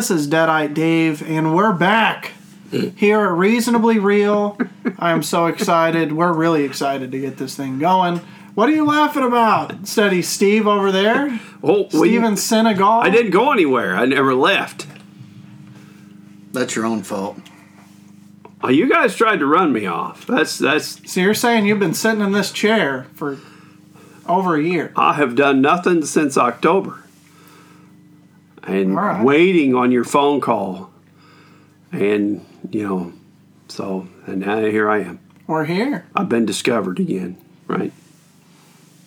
this is Deadite Dave, and we're back here at Reasonably Reel. I'm so excited. We're really excited to get this thing going. What are you laughing about? Steady Steve over there. Oh, well, Steven Senegal. I didn't go anywhere. I never left. That's your own fault. Oh, you guys tried to run me off. That's that's. So you're saying you've been sitting in this chair for over a year? I have done nothing since October, and All right. waiting on your phone call, and you know, so and now here I am. We're here. I've been discovered again. Right.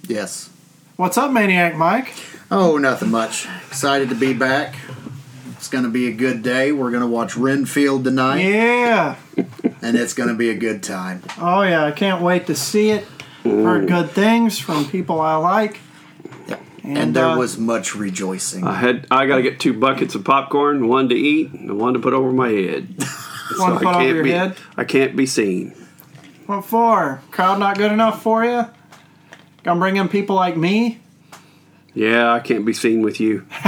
Yes. What's up, Maniac Mike? Oh, nothing much. Excited to be back. It's going to be a good day. We're going to watch Renfield tonight, Yeah. and it's going to be a good time. Oh yeah, I can't wait to see it. Heard mm. good things from people I like. And, there uh, was much rejoicing. I had I got to get two buckets of popcorn, one to eat and one to put over my head. one to put I over can't your be head. I can't be seen. What for? Crowd not good enough for you? Gonna bring in people like me? Yeah, I can't be seen with you.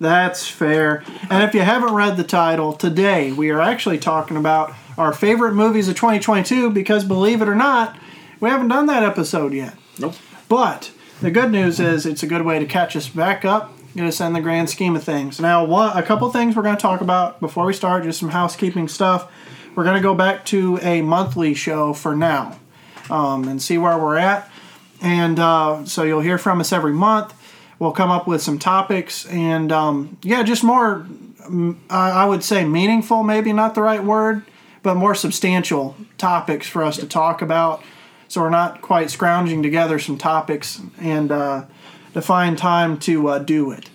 That's fair. And if you haven't read the title, today we are actually talking about our favorite movies of 2022 because believe it or not, we haven't done that episode yet. Nope. But the good news is it's a good way to catch us back up, get us in the grand scheme of things. Now, a couple things we're going to talk about before we start, just some housekeeping stuff. We're going to go back to a monthly show for now um, and see where we're at. And uh, so you'll hear from us every month. We'll come up with some topics and, um, yeah, just more, I would say meaningful, maybe not the right word, but more substantial topics for us to talk about. So we're not quite scrounging together some topics and uh, to find time to uh, do it.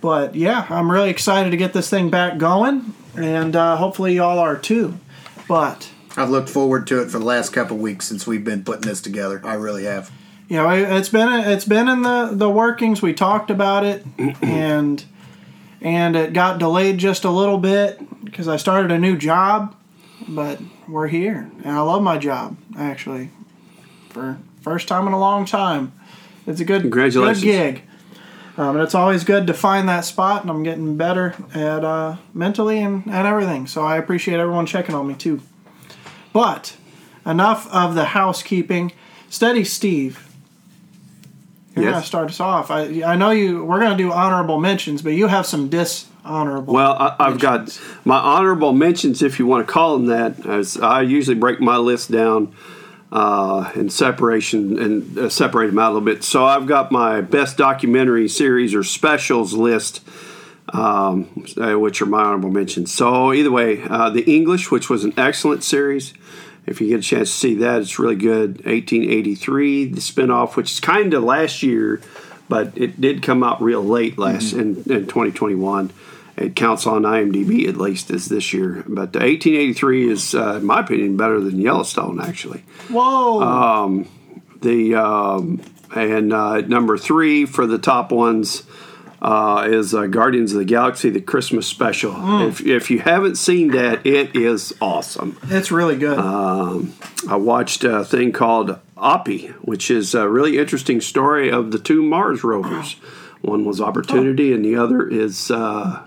But yeah, I'm really excited to get this thing back going, and uh, hopefully y'all are too. But I've looked forward to it for the last couple weeks since we've been putting this together. I really have. you know, it- it's been it's been in the the workings. We talked about it, and and it got delayed just a little bit because I started a new job, but we're here, and I love my job actually. For first time in a long time, it's a good Congratulations. good gig. Um, and it's always good to find that spot, and I'm getting better at uh, mentally and, and everything. So I appreciate everyone checking on me too. But enough of the housekeeping. Steady, Steve. You're Yes. gonna start us off. I I know you. We're gonna do honorable mentions, but you have some dishonorable. Well, I, I've got my honorable mentions, if you want to call them that. As I usually break my list down uh, in separation and uh, separate them out a little bit. So I've got my best documentary series or specials list, um, uh, which are my honorable mentions. So either way, uh, the English, which was an excellent series. If you get a chance to see that, it's really good. 1883, the spinoff, which is kind of last year, but it did come out real late last in, in 2021. It counts on IMDb at least as this year. But 1883 is, uh, in my opinion, better than Yellowstone, actually. Whoa! The um, and uh, number three for the top ones uh, is uh, Guardians of the Galaxy: The Christmas Special. If, if you haven't seen that, it is awesome. it's really good. I watched a thing called Oppy, which is a really interesting story of the two Mars rovers. One was Opportunity, and the other is uh,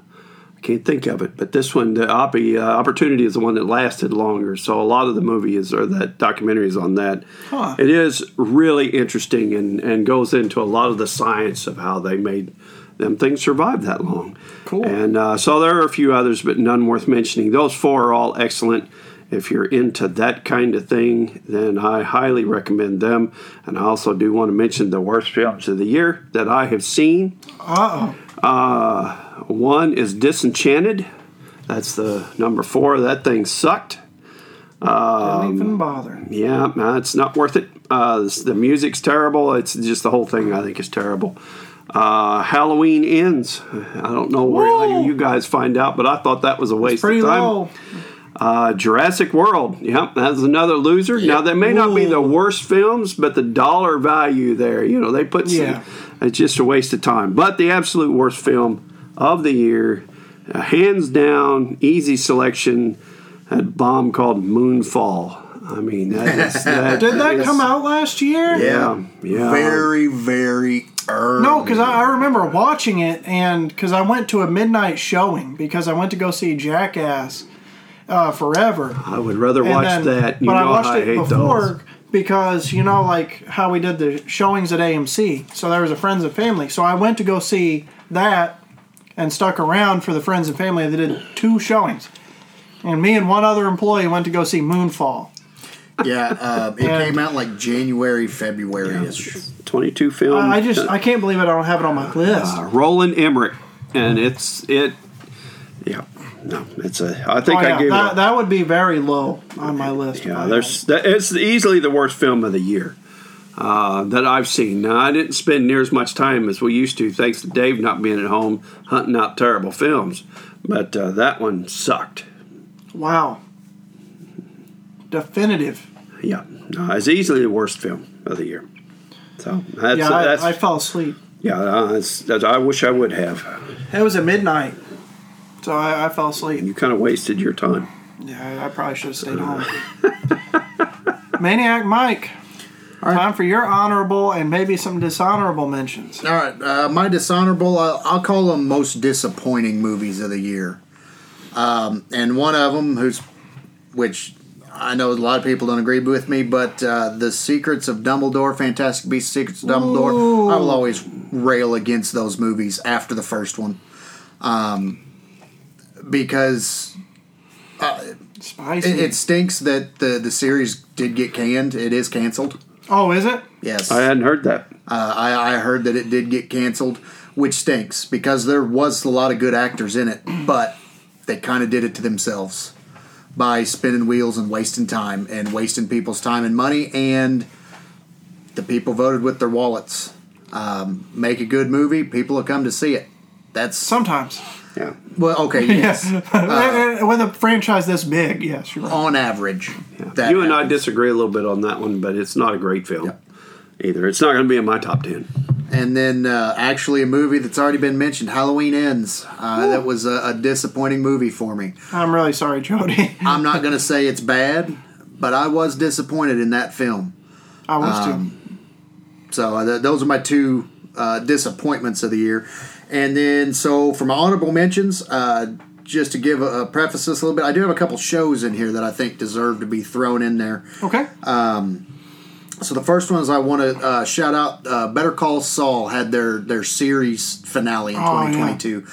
can't think of it. But this one, the Oppy uh, Opportunity, is the one that lasted longer. So a lot of the movie is or that documentary is on that. Huh. It is really interesting and and goes into a lot of the science of how they made them things survive that long. Cool. And uh, so there are a few others, but none worth mentioning. Those four are all excellent. If you're into that kind of thing, then I highly recommend them. And I also do want to mention the worst films of the year that I have seen. Uh oh. One is Disenchanted. That's the number four. That thing sucked. Don't even bother. Yeah, no, it's not worth it. Uh, the music's terrible. It's just the whole thing. I think is terrible. Uh, Halloween ends. I don't know where Whoa. you guys find out, but I thought that was a waste of time. low. Uh, Jurassic World. Yep, that's another loser. Now they may not be the worst films, but the dollar value there, you know, they put. some- Yeah. it's just a waste of time. But the absolute worst film of the year, uh, hands down, easy selection. That bomb called Moonfall. I mean, that is, that Did that is- come out last year? Yeah, yeah. Very, very Early. No, because I, I remember watching it, and because I went to a midnight showing because I went to go see Jackass uh, Forever. I would rather And watch then- that. You but know I watched how I it hate before those. because you know, like how we did the showings at AMC. So there was a friends and family. So I went to go see that and stuck around for the friends and family. They did two showings, and me and one other employee went to go see Moonfall. Yeah, uh, it And- came out like January, February ish. 22 film. I I just I can't believe it. I don't have it on my list. uh, Roland Emmerich, and it's it. Yeah, no, it's a. I think Oh, yeah, I gave that, it. A, that would be very low on my list. yeah, there's that, it's easily the worst film of the year uh, that I've seen. Now I didn't spend near as much time as we used to, thanks to Dave not being at home hunting out terrible films. But uh, that one sucked. wow, definitive. Yeah, no, it's easily the worst film of the year. So that's yeah, that's I, I fell asleep. yeah. Uh, that's, that's, I wish I would have. It was at midnight, so I, I fell asleep. You kind of wasted your time. Yeah, I, I probably should have stayed home. Maniac Mike, time for your honorable and maybe some dishonorable mentions. All right, uh, my dishonorable, uh, I'll call them most disappointing movies of the year. Um, and one of them, who's, which I know a lot of people don't agree with me, but uh, The Secrets of Dumbledore, Fantastic Beasts, Secrets of Dumbledore, I will always rail against those movies after the first one. Um, because Spicy. it, it stinks that the, the series did get canned. It is canceled. Oh, is it? Yes. I hadn't heard that. Uh, I, I heard that it did get canceled, which stinks because there was a lot of good actors in it, but they kind of did it to themselves by spinning wheels and wasting time and wasting people's time and money, and the people voted with their wallets. Um, make a good movie, people will come to see it. That's Sometimes. Yeah. well, okay, yes, With a franchise this big, yes, you're right. on average. That you and I happens. disagree a little bit on that one, but it's not a great film Yeah. either. It's not going to be in my top ten. And then, uh, actually, a movie that's already been mentioned, Halloween Ends. Uh, that was a, a disappointing movie for me. I'm really sorry, Jody. I'm not going to say it's bad, but I was disappointed in that film. I was Um, So uh, th- those are my two uh, disappointments of the year. And then, so for my honorable mentions, uh, just to give a, a preface this a little bit, I do have a couple shows in here that I think deserve to be thrown in there. Okay. So the first one is I want to uh, shout out uh, Better Call Saul had their their series finale in Oh, yeah.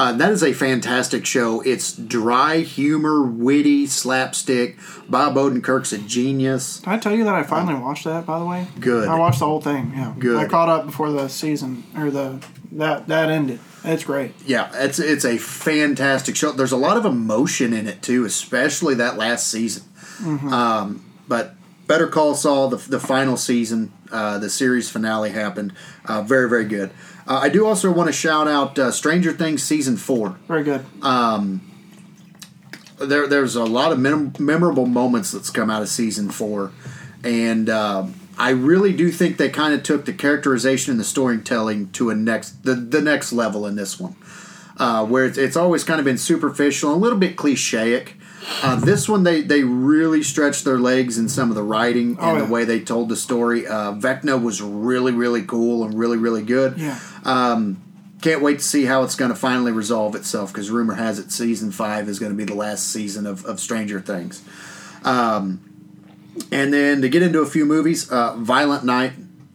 2022. Uh, that is a fantastic show. It's dry humor, witty, slapstick. Bob Odenkirk's a genius. Did I tell you that I finally watched that? By the way, Good. I watched the whole thing. Yeah, Good. I caught up before the season or the that that ended. It's great. Yeah, it's it's a fantastic show. There's a lot of emotion in it too, especially that last season. Um, but Better Call Saul, the, the final season, uh, the series finale happened. Uh, very very good. Uh, I do also want to shout out uh, Stranger Things season four. Very good. there there's a lot of mem- memorable moments that's come out of season four, and um, I really do think they kind of took the characterization and the storytelling to a next the, the next level in this one, uh, where it's, it's always kind of been superficial, and a little bit clichéic. Uh, this one they they really stretched their legs in some of the writing Oh, and yeah. the way they told the story. Uh, Vecna was really really cool and really really good. Yeah. Can't wait to see how it's going to finally resolve itself because rumor has it season five is going to be the last season of, of Stranger Things. Um, and then to get into a few movies, uh, Violent Night.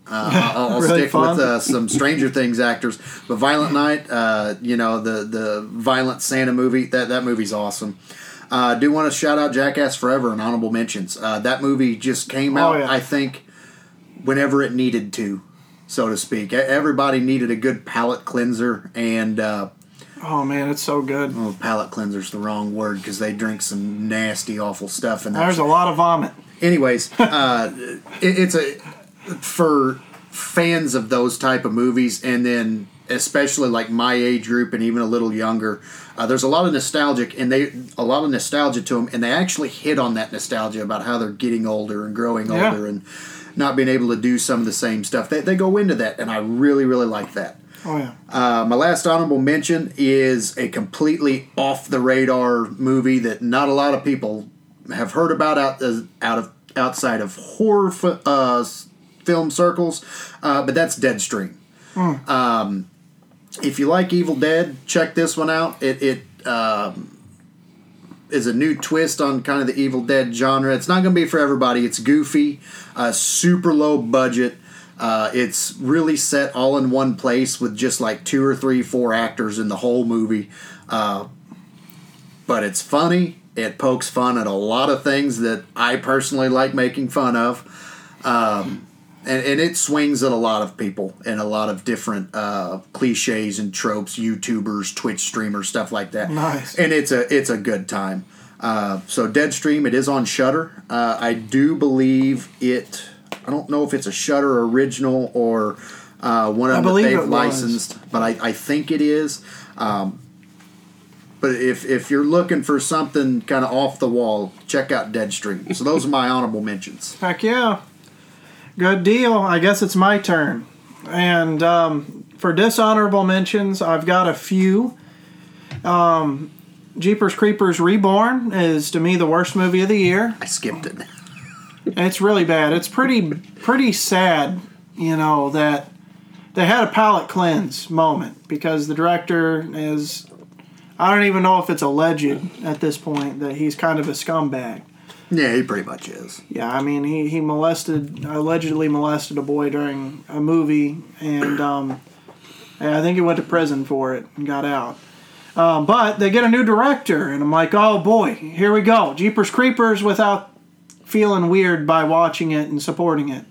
Uh, I'll, I'll Really stick fun. with uh, some Stranger Things actors, but Violent Night, uh, you know the the Violent Santa movie. That that movie's awesome. Uh, I do want to shout out Jackass Forever and honorable mentions. Uh, that movie just came Oh, out, yeah. I think, whenever it needed to, so to speak. Everybody needed a good palate cleanser, and uh, Oh man, it's so good. oh, palate cleanser's the wrong word because they drink some nasty, awful stuff. And There's a lot of vomit. anyways, uh, it, it's a for fans of those type of movies, and then especially like my age group and even a little younger. Uh, there's a lot of nostalgic, and they a lot of nostalgia to them, and they actually hit on that nostalgia about how they're getting older and growing Yeah. older and not being able to do some of the same stuff. They, they go into that, and I really really like that. Oh yeah. Uh, my last honorable mention is a completely off the radar movie that not a lot of people have heard about out out of outside of horror f- uh, film circles, uh, but that's Deadstream. Um, if you like Evil Dead, check this one out. It it um, is a new twist on kind of the Evil Dead genre. It's not going to be for everybody. It's goofy, uh, super low budget. Uh, it's really set all in one place with just like two or three, four actors in the whole movie. Uh, but it's funny. It pokes fun at a lot of things that I personally like making fun of. Um, and, and it swings at a lot of people and a lot of different uh, cliches and tropes, YouTubers, Twitch streamers, stuff like that. Nice. And it's a it's a good time. Uh, so Deadstream, it is on Shudder. Uh, I do believe it. I don't know if it's a Shudder original or uh, one of I them that they've it was. licensed, but I, I think it is. Um, but if if you're looking for something kind of off the wall, check out Deadstream. So those are my honorable mentions. Heck yeah. Good deal. I guess it's my turn. And um, for dishonorable mentions, I've got a few. Um, Jeepers Creepers Reborn is to me the worst movie of the year. I skipped it. It's really bad. It's pretty pretty sad, you know, that they had a palate cleanse moment because the director is I don't even know if it's alleged at this point that he's kind of a scumbag. Yeah, he pretty much is. Yeah, I mean he, he molested allegedly molested a boy during a movie and um I think he went to prison for it and got out. Um, but they get a new director, and I'm like, oh boy, here we go. Jeepers Creepers without feeling weird by watching it and supporting it.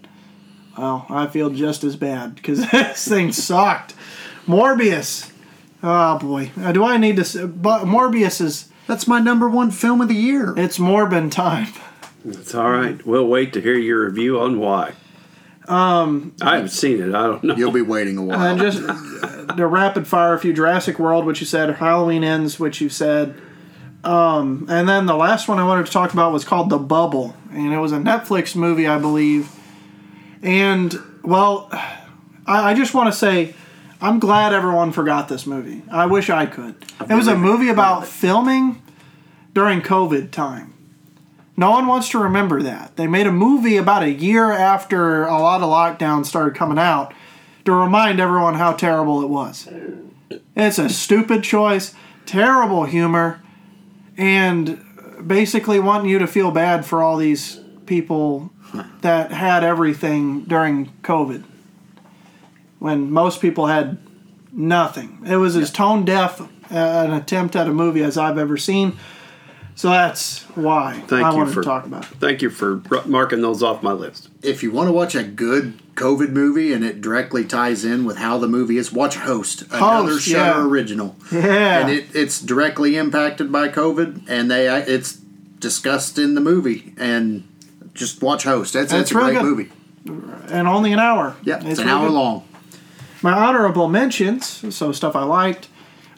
Well, I feel just as bad because this thing sucked. Morbius. Oh boy, Uh, do I need to? But Morbius is That's my number one film of the year. it's Morbin time. It's all right. We'll wait to hear your review on why. Um, I haven't seen it. I don't know. You'll be waiting a while. And just uh, the rapid fire, a few Jurassic World, which you said, Halloween Ends, which you said. Um, and then the last one I wanted to talk about was called The Bubble, and it was a Netflix movie, I believe. And well, I, I just want to say, I'm glad everyone forgot this movie. I wish I could. It was a movie about filming during COVID time. No one wants to remember that. They made a movie about a year after a lot of lockdowns started coming out to remind everyone how terrible it was. It's a stupid choice, terrible humor, and basically wanting you to feel bad for all these people that had everything during COVID when most people had nothing. It was as tone deaf uh, an attempt at a movie as I've ever seen. So that's why Thank I you wanted for to talk about it. Thank you for r- marking those off my list. if you want to watch a good COVID movie and it directly ties in with how the movie is, watch Host, another Host, Shudder yeah. original. Yeah. And it, it's directly impacted by COVID, and they it's discussed in the movie. And just watch Host. That's, that's It's a really great good. movie. and only an hour. Yeah, it's, an really hour good. long. My honorable mentions, so stuff I liked,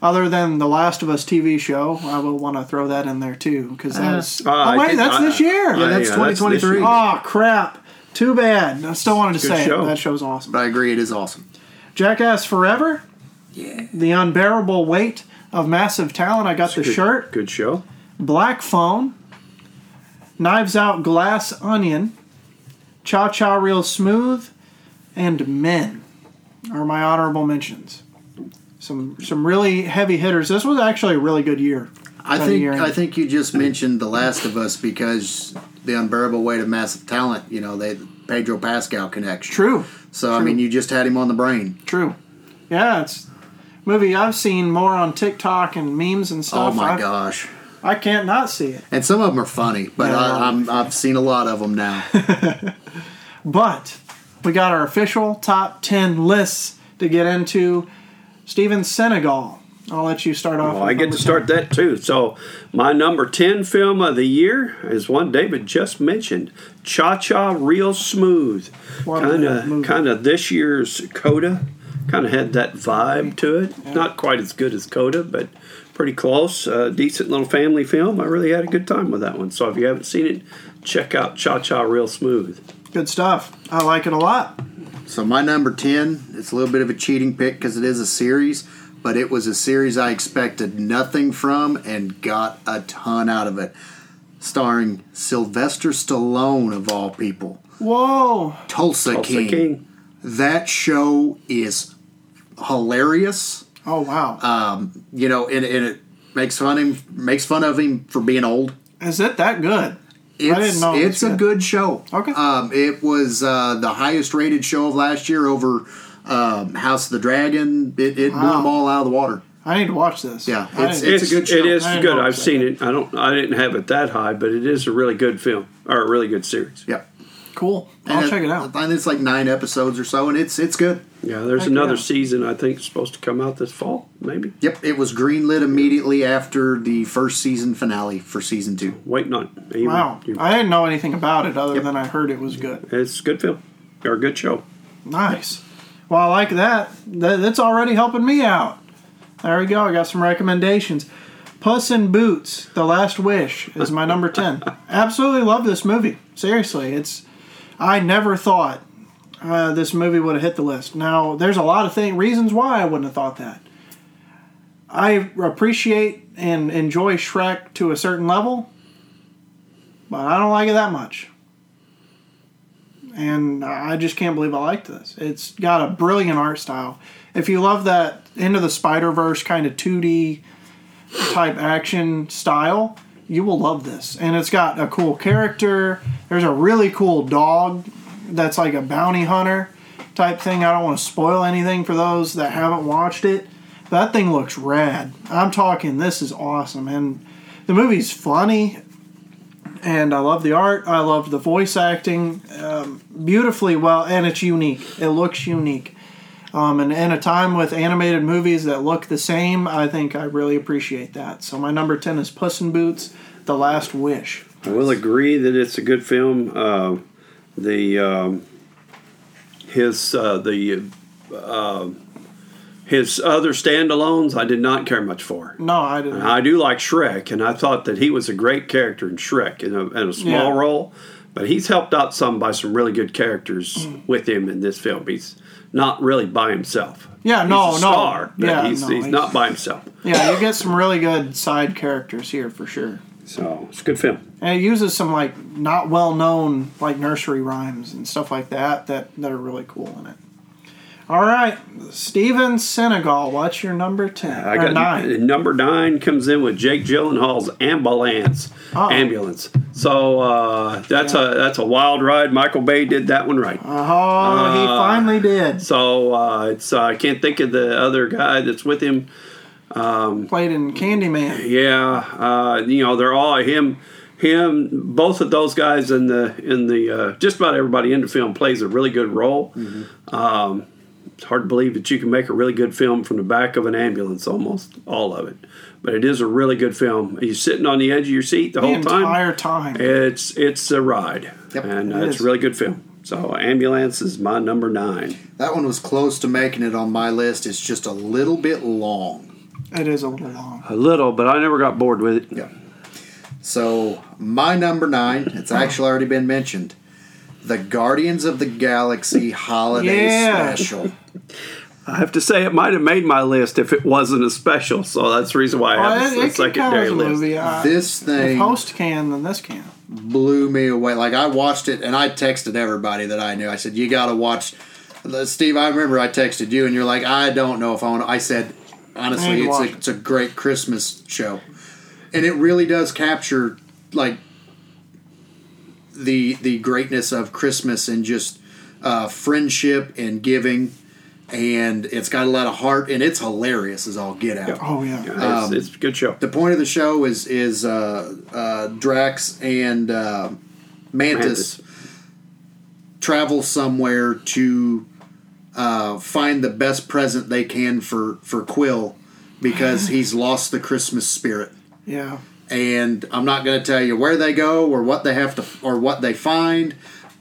other than the Last of Us TV show, I will want to throw that in there too because uh-huh. that's. Uh, oh wait, did- that's I- this uh, year. Yeah, that's yeah, 2023. year. oh crap! Too bad. I still wanted to Good say show. it. That show's awesome. But I agree, it is awesome. Jackass Forever. Yeah. The unbearable weight of massive talent. I got the Good- shirt. Good show. Black Phone, Knives Out Glass Onion, Cha Cha Real Smooth, and Men are my honorable mentions. Some some really heavy hitters. This was actually a really good year. I think year. I think you just mentioned The Last of Us because the unbearable weight of massive talent. You know, they Pedro Pascal connection. True, So I mean, you just had him on the brain. true. Yeah, it's a movie I've seen more on TikTok and memes and oh, stuff. Oh my I, gosh! I can't not see it. And some of them are funny, but Yeah, I, I'm, I've seen a lot of them now. But we got our official top 10 lists to get into. Steven Senegal. I'll let you start off. Well, I get to start that too. So, my number 10 film of the year is one David just mentioned Cha Cha Real Smooth. Kind of kind of this year's Coda. Kind of had that vibe to it. Not quite as good as Coda, but pretty close. Uh, decent little family film. I really had a good time with that one. So, if you haven't seen it, check out Cha Cha Real Smooth. 10. Good stuff. I like it a lot. so my number ten, it's a little bit of a cheating pick because it is a series, but it was a series I expected nothing from and got a ton out of it. Starring Sylvester Stallone of all people, Whoa. Tulsa, Tulsa King. King. That show is hilarious. Oh wow. Um, you know, and, and it makes fun of him makes fun of him for being old. Is it that good? It's, didn't know it's a good. good show. Okay. Um, it was uh, the highest rated show of last year over um, House of the Dragon. It, it blew them all out of the water. I need to watch this. Yeah, I it's- it's a good show. It is good. I've was seen that it. I don't. I didn't have it that high, but it is a really good film or a really good series. Yep. Cool. I'll And check it out. And it's like nine episodes or so, and it's it's good. Yeah, there's Heck another yeah. season I think supposed to come out this fall, maybe. Yep, it was greenlit immediately after the first season finale for season two. Waiting on. it. Wow. you- I didn't know anything about it other Yep. than I heard it was good. it's a good film or a good show. Nice. Well, I like that. that. That's already helping me out. There we go. I got some recommendations. Puss in Boots: The Last Wish is my number ten. Absolutely love this movie. Seriously, it's. I never thought uh, this movie would have hit the list. Now, there's a lot of thing reasons why I wouldn't have thought that. I appreciate and enjoy Shrek to a certain level, but I don't like it that much and I just can't believe I liked this. It's got a brilliant art style. If you love that Into the Spider Verse kind of 2D type action style, you will love this. And it's got a cool character. There's a really cool dog that's like a bounty hunter type thing. I don't want to spoil anything for those that haven't watched it. That thing looks rad. I'm talking, this is awesome. And the movie's funny and I love the art. I love the voice acting, um, beautifully well, and it's unique. It looks unique. Um, and in a time with animated movies that look the same, I think I really appreciate that. So my number ten is Puss in Boots: The Last Wish. I will agree that it's a good film. Uh, the um, his uh, the uh, his other standalones I did not care much for. No, I didn't. I do like Shrek, and I thought that he was a great character in Shrek in a, in a small Yeah. role, but he's helped out some by some really good characters Mm. with him in this film. He's not really by himself. Yeah, He's no, a no. star, but Yeah, he's, no, he's he's- not by himself. yeah, you get some really good side characters here for sure. So it's a good film. And it uses some like not well known like nursery rhymes and stuff like that that that are really cool in it. All right, Steven Senegal, what's your number ten I got nine? number nine comes in with Jake Gyllenhaal's ambulance. Uh-oh. Ambulance. So uh, that's a that's a wild ride. Michael Bay did that one right. Oh, he Uh, finally did. So uh, it's uh, I can't think of the other guy that's with him. Played in Candyman. Yeah, uh, you know they're all him. Him, both of those guys in the in the uh, just about everybody in the film plays a really good role. Um, it's hard to believe that you can make a really good film from the back of an ambulance, almost all of it. But it is a really good film. You're sitting on the edge of your seat the, The whole time. entire time. It's it's a ride, Yep, and it uh, it's a really good film. So ambulance is my number nine. That one was close to making it on my list. It's just a little bit long. It is a little long. A little, but I never got bored with it. Yeah. So my number nine, it's actually already been mentioned. The Guardians of the Galaxy Holiday Yeah. Special. I have to say, it might have made my list if it wasn't a special. So that's the reason why I Well, have it, a, it secondary a list. movie. Uh, This if thing host can, then this can. blew me away. Like I watched it and I texted everybody that I knew. I said, "You got to watch." Steve, I remember I texted you and you're like, "I don't know if I want." to. I said, honestly, need to it's a, it. it's a great Christmas show, and it really does capture like the the greatness of Christmas and just uh, friendship and giving. And it's got a lot of heart, and it's hilarious as all get out. Oh yeah. Yeah, it's, Um, it's a good show. The point of the show is is uh, uh, Drax and uh, Mantis, Mantis. travel somewhere to uh, find the best present they can for for Quill because he's lost the Christmas spirit. Yeah. And I'm not going to tell you where they go or what they have to or what they find,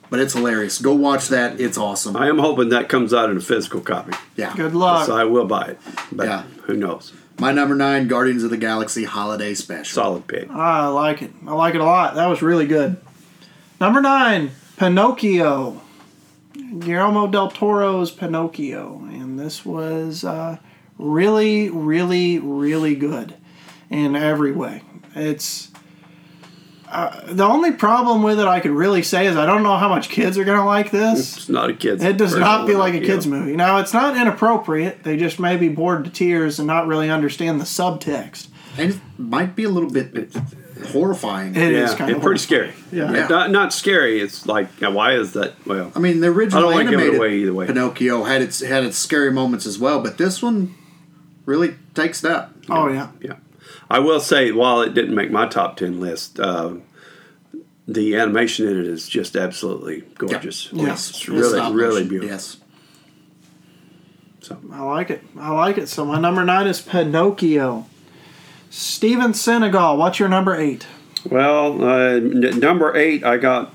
but it's hilarious. Go watch that; it's awesome. I am hoping that comes out in a physical copy. Yeah. Good luck. So I will buy it. But Yeah. who knows? My number nine, Guardians of the Galaxy Holiday Special. Solid pick. I like it. I like it a lot. That was really good. Number nine, Pinocchio. Guillermo del Toro's Pinocchio. And this was uh, really, really, really good in every way. It's. Uh, the only problem with it I could really say is I don't know how much kids are going to like this. It's not a kid's. It does not feel like a yeah. kids movie. Now it's not inappropriate. They just may be bored to tears and not really understand the subtext. And it might be a little bit horrifying. It is Yeah, kind it's of pretty scary. Yeah. Yeah. Not, not scary. It's like, yeah, why is that? Well, I mean, the I original don't wanna give it animated away either way. Pinocchio had its had its scary moments as well, but this one really takes that. Oh yeah. yeah. I will say, while it didn't make my top ten list, uh, the animation in it is just absolutely gorgeous. Yes. It's really, Stop really beautiful. Yes. So, I like it. I like it. So my number nine is Pinocchio. Steven Senegal, what's your number eight? well, uh, n- number eight, I got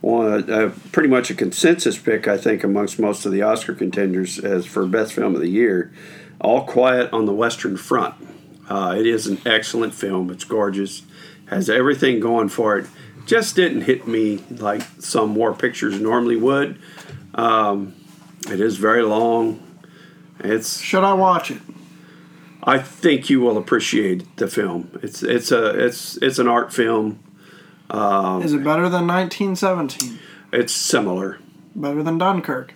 one, uh, pretty much a consensus pick, I think, amongst most of the Oscar contenders as for best film of the year. All Quiet on the Western Front. Uh, it is an excellent film. It's gorgeous. Has everything going for it. Just didn't hit me like some war pictures normally would. Um, it is very long. It's Should I watch it? I think you will appreciate the film. It's it's a it's it's an art film. Is it better than 1917? It's similar, Better than Dunkirk?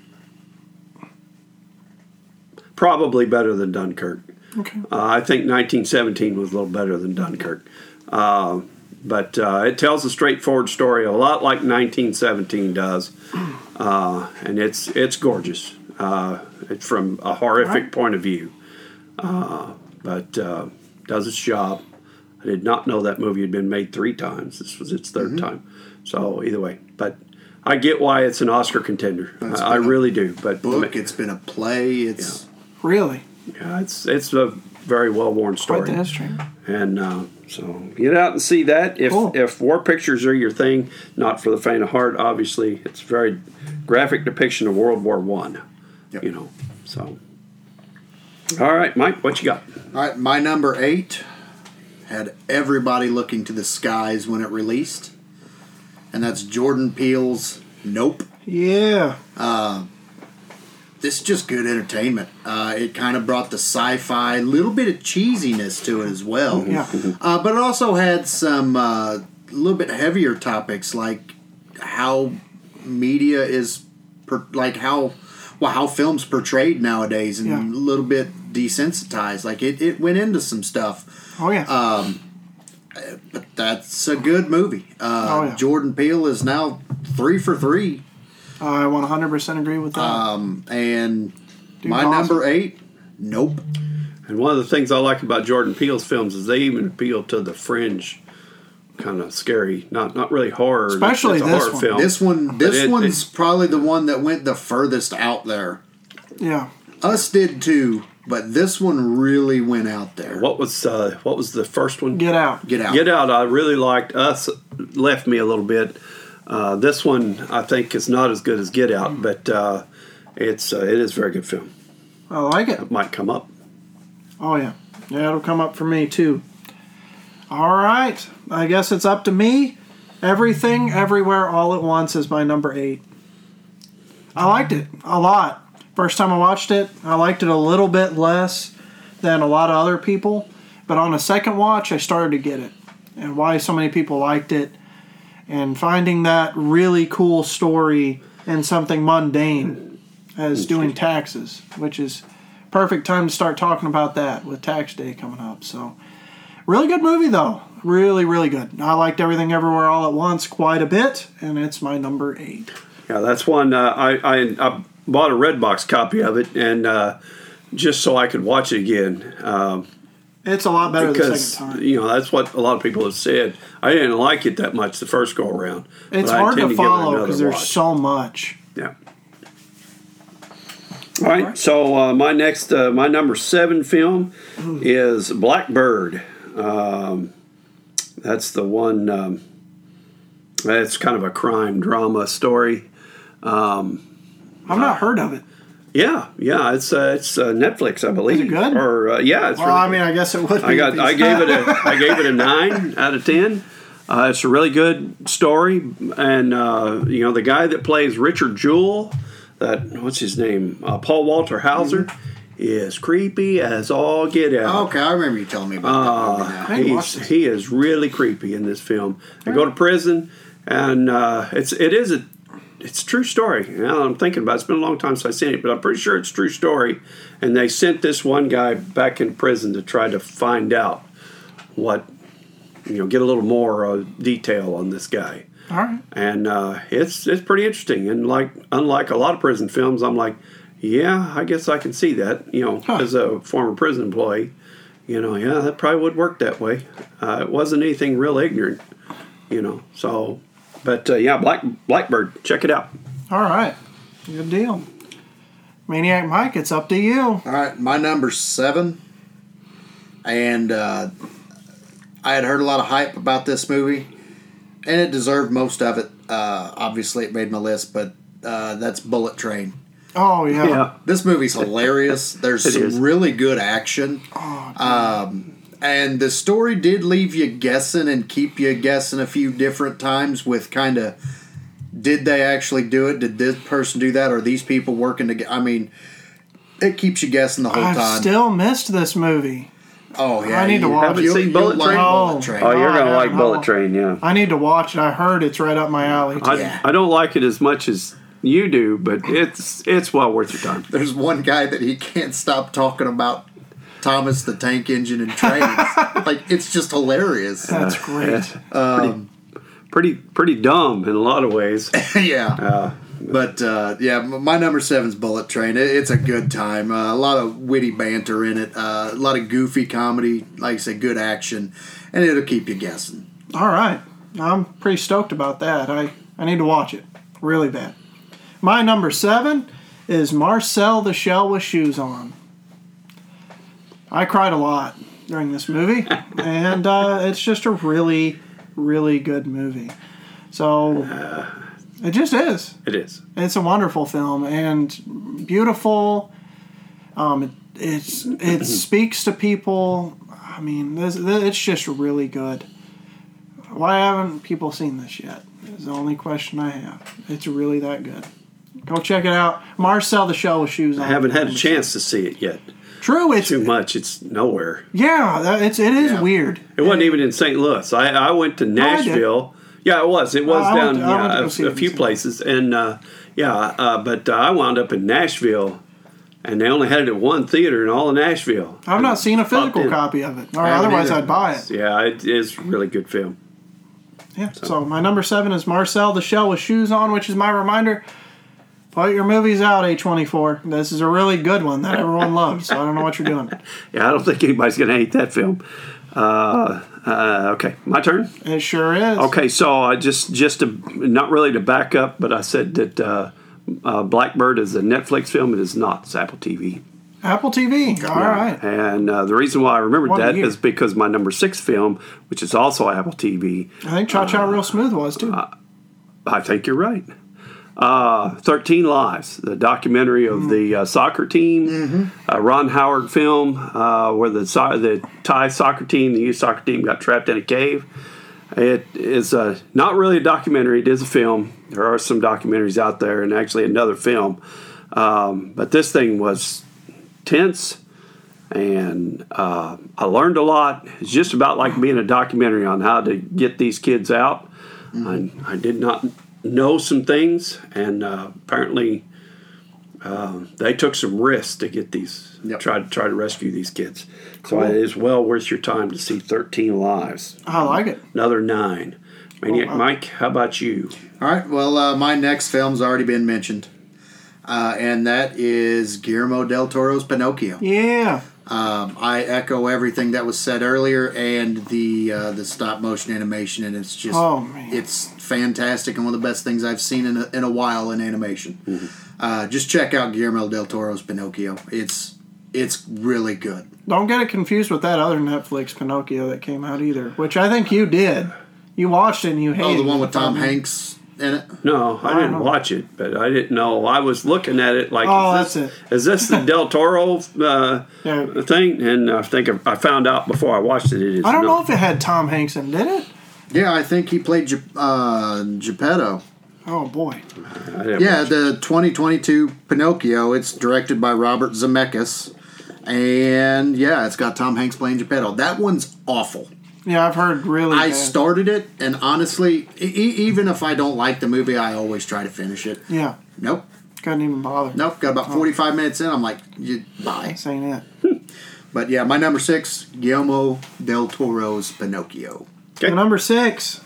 probably better than Dunkirk. Okay. Uh, I think 1917 was a little better than Dunkirk, uh, but uh, it tells a straightforward story, a lot like 1917 does, uh, and it's it's gorgeous. Uh, it's from a horrific Right. point of view, uh, but uh, does its job. I did not know that movie had been made three times. This was its 3rd time. So either way, but I get why it's an Oscar contender. I, I been a really do. But Book. It's been a play. It's Really? Yeah, it's it's a very well worn Quite story. the history. And uh, so get out and see that. If Cool. if war pictures are your thing, not for the faint of heart. Obviously, it's a very graphic depiction of World War One. Yep. You know, so. All right, Mike, what you got? all right. My number eight had everybody looking to the skies when it released, and that's Jordan Peele's Nope. Yeah. This is just good entertainment. Uh, it kind of brought the sci-fi, little bit of cheesiness to it as well. Yeah. Uh, but it also had some uh, a little bit heavier topics like how media is, per, like how well how films portrayed nowadays, and Yeah. a little bit desensitized. Like it, it went into some stuff. Oh yeah. Uh, But that's a good movie. Uh, Oh, yeah. Jordan Peele is now three for three, I 100% agree with that. um, and Dude, my awesome. number eight. Nope. And one of the things I like about Jordan Peele's films is they even appeal to the fringe, kind of scary, not not really horror. Especially it's a this horror one. film. This one, this it- one's probably the one that went the furthest out there. yeah. Us did too, but this one really went out there. What was uh, what was the first one? Get out. Get out. Get Out, I really liked. Us left me a little bit. Uh, this one, I think, is not as good as Get Out, but uh, it's uh, it is a very good film. I like it. It might come up. Oh yeah. Yeah, it'll come up for me too. All right. I guess it's up to me. Everything, everywhere, all at once is my number eight. I liked it a lot. First time I watched it, I liked it a little bit less than a lot of other people. But on a second watch, I started to get it and why so many people liked it. And finding that really cool story in something mundane as doing taxes, which is perfect time to start talking about that with tax day coming up. So, really good movie though. Really, really good. I liked everything everywhere all at once quite a bit, and it's my number eight. Yeah, that's one. Uh, I, I I bought a Redbox copy of it, and uh, just so I could watch it again. Um, It's a lot better the because second time. you know that's what a lot of people have said. I didn't like it that much the first go around. It's hard intend to follow because there's watch. so much. Yeah. All right. So uh, my next, uh, my number seven film is Blackbird. Um, that's the one. Um, that's kind of a crime drama story. I've not heard of it. Yeah, yeah. It's uh, it's uh, Netflix, I believe. Is it good? Or uh, yeah, it's. Well, really I mean, I guess it would. Be I got. I gave it a. I gave it a nine out of ten. Uh, it's a really good story, and uh, you know the guy that plays Richard Jewell, that what's his name, uh, Paul Walter Hauser. Mm-hmm. is creepy as all get out. Okay, I remember you telling me about that movie now. I ain't watched He's, he is really creepy in this film. They go to prison, and uh, it's it is a it's a true story. Now I'm thinking about it. it's been a long time since I've seen it, but I'm pretty sure it's a true story. And they sent this one guy back in prison to try to find out what you know, get a little more uh, detail on this guy. All right. And uh, it's it's pretty interesting. And like unlike a lot of prison films, I'm like, yeah, I guess I can see that. You know, Huh. as a former prison employee, you know, yeah, that probably would work that way. Uh, it wasn't anything real ignorant, you know. So, but uh, yeah, Black Blackbird, check it out. All right. Good deal. Maniac Mike, it's up to you. All right, my number's seven, and uh, I had heard a lot of hype about this movie, and it deserved most of it. Uh, obviously, it made my list, but uh, that's Bullet Train. Oh yeah. Yeah, This movie's hilarious. There's some is. really good action. Oh, Um, and the story did leave you guessing and keep you guessing a few different times with kind of did they actually do it? Did this person do that? Are these people working together? I mean, it keeps you guessing the whole I've time. still missed this movie. oh yeah, I need to watch Haven't you'll- seen Bullet like Train? Bullet Oh. Train. Oh, you're gonna yeah, like no. Bullet Train, yeah. I need to watch it. I heard it's right up my alley. I, Yeah. I don't like it as much as you do, but it's it's well worth your time. There's one guy that he can't stop talking about Thomas the Tank Engine and trains. like it's just hilarious. That's great. Um, Pretty pretty dumb in a lot of ways. yeah. Uh, But uh, yeah, my number seven's Bullet Train. It, it's a good time. Uh, a lot of witty banter in it. Uh, a lot of goofy comedy. Like I said, good action, and it'll keep you guessing. All right. I'm pretty stoked about that. I, I need to watch it really bad. My number seven is Marcel the Shell with Shoes On. I cried a lot during this movie, and uh, it's just a really, really good movie. So it just is. it is. It's a wonderful film and beautiful. Um, it, it's it speaks to people. I mean, this, it's just really good. Why haven't people seen this yet? Is the only question I have. It's really that good. Go check it out. Marcel the Shell with Shoes On. I haven't had a chance to see it yet. True, it's Too much. It's nowhere. yeah. It's it is Yeah. weird. It wasn't even in St. Louis. I, I went to. Nashville. yeah, it was. It was I down went- I went to yeah, a, a few places, and uh, yeah, uh, but uh, I wound up in Nashville, and they only had it at one theater in all of Nashville. I've not seen a physical copy of it, or otherwise either. I'd buy it. Yeah, it is really good film. Yeah. So my number seven is Marcel the Shell with Shoes On, which is my reminder. Put your movies out, A24. This is a really good one that everyone loves. So I don't know what you're doing. Yeah, I don't think anybody's going to hate that film. Uh, uh, okay, my turn. It sure is. Okay, so I just just to not really to back up, but I said that uh, uh, Blackbird is a Netflix film. It is not. It's Apple TV. Apple TV. All right. And uh, the reason why I remembered What that is because my number six film, which is also Apple TV, I think Cha Cha Real Smooth was too. I think you're right. Uh, 13 Lives, the documentary of the uh, soccer team, uh, Ron Howard film, uh, where the so- the Thai soccer team, the youth soccer team, got trapped in a cave. It is uh, not really a documentary; it is a film. There are some documentaries out there, and actually another film. Um, but this thing was tense, and uh, I learned a lot. It's just about like being a documentary on how to get these kids out. I, I did not know some things, and uh, apparently uh, they took some risks to get these. Yep. Try to try to rescue these kids. So it is well worth your time to see Thirteen Lives. I like it. Another nine. Maniac wow. Mike, how about you? All right. Well, uh, my next film's already been mentioned, uh, and that is Guillermo del Toro's Pinocchio. Yeah. Um, I echo everything that was said earlier, and the uh, the stop motion animation, and it's just Oh, it's fantastic and one of the best things I've seen in a, in a while in animation. Uh, just check out Guillermo del Toro's Pinocchio. It's it's really good. Don't get it confused with that other Netflix Pinocchio that came out either, which I think you did. You watched it and you hated Oh, the one with Tom Hanks in it. No, I, I didn't know. watch it, but I didn't know. I was looking at it like, Oh, is, this, that's is this the Del Toro uh, Yeah. thing? And I think I found out before I watched it. It is. I don't not. know if it had Tom Hanks in, it, did it? Yeah, I think he played Ge- uh, Geppetto. Oh boy. Yeah, watch it. the 2022 Pinocchio. It's directed by Robert Zemeckis. And yeah, it's got Tom Hanks playing Geppetto. That one's awful. Yeah, I've heard really. I bad. started it, and honestly, e- even if I don't like the movie, I always try to finish it. Yeah, Nope, couldn't even bother. nope. Got about oh. forty-five minutes in. I'm like, you, bye. Saying that. But yeah, my number six, Guillermo del Toro's Pinocchio. Okay. So number six,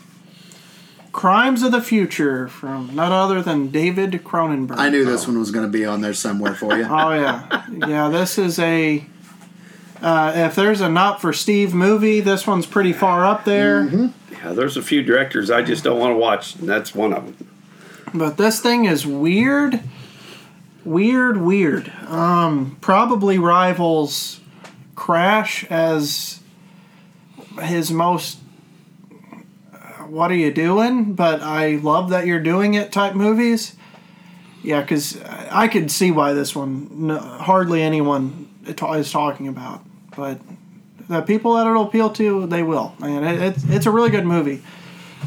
Crimes of the Future from none other than David Cronenberg. I knew this oh. one was going to be on there somewhere for you. Oh yeah, yeah. This is a. Uh, if there's a not for Steve movie, this one's pretty far up there. Mm-hmm. Yeah, there's a few directors I just don't want to watch, and that's one of them. But this thing is weird, weird, weird. Um, probably rivals Crash as his most. uh, What are you doing? But I love that you're doing it type movies. Yeah, because I could see why this one no, hardly anyone is talking about, but the people that it'll appeal to, they will. And it, it's it's a really good movie.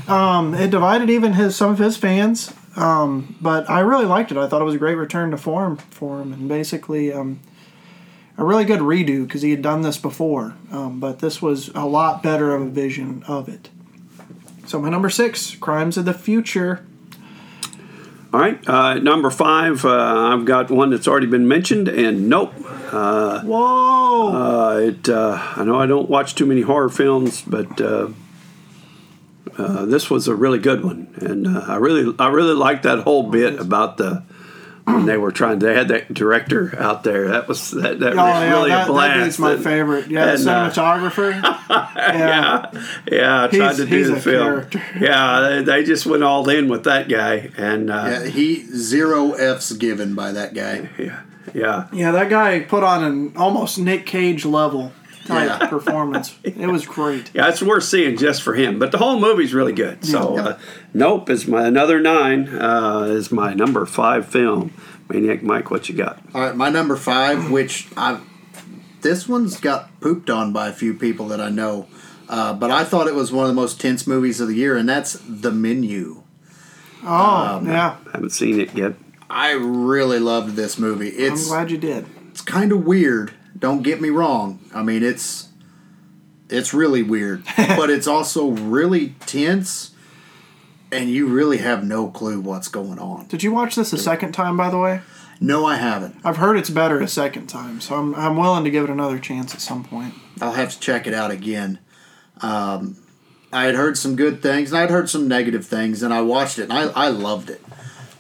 Um, it divided even his some of his fans, um, but I really liked it. I thought it was a great return to form for him, and basically um, a really good redo because he had done this before. Um, but this was a lot better of a vision of it. So my number six, Crimes of the Future. All right, uh, number five, uh, I've got one that's already been mentioned, and nope. Whoa! Uh, it, uh, I know I don't watch too many horror films, but uh, uh, this was a really good one, and uh, I really, I really liked that whole bit about the when they were trying. They had that director out there. That was that, that Oh, was yeah, really that, a blast. that dude's my And- favorite. Yeah, and, uh, cinematographer. yeah. yeah, yeah. I tried He's- to do he's the a film. character. Yeah, they, they just went all in with that guy, and uh, Yeah, he zero F's given by that guy. yeah, yeah. Yeah, that guy put on an almost Nick Cage level type Yeah. performance. It was great. Yeah, it's worth seeing just for him. But the whole movie's really good. So, Yeah. uh, Nope is my another nine. Uh, is my number five film. Maniac Mike, what you got? All right, my number five, which I this one's got pooped on by a few people that I know, uh, but I thought it was one of the most tense movies of the year, and that's The Menu. Oh, yeah. haven't seen it yet. I really loved this movie. I'm It's glad you did. it's kind of weird. Don't get me wrong. I mean, it's it's really weird, but it's also really tense, and you really have no clue what's going on. Did you watch this a second time, by the way? No, I haven't. I've heard it's better a second time, so I'm, I'm willing to give it another chance at some point. I'll have to check it out again. Um, I had heard some good things, and I'd heard some negative things, and I watched it, and I, I loved it.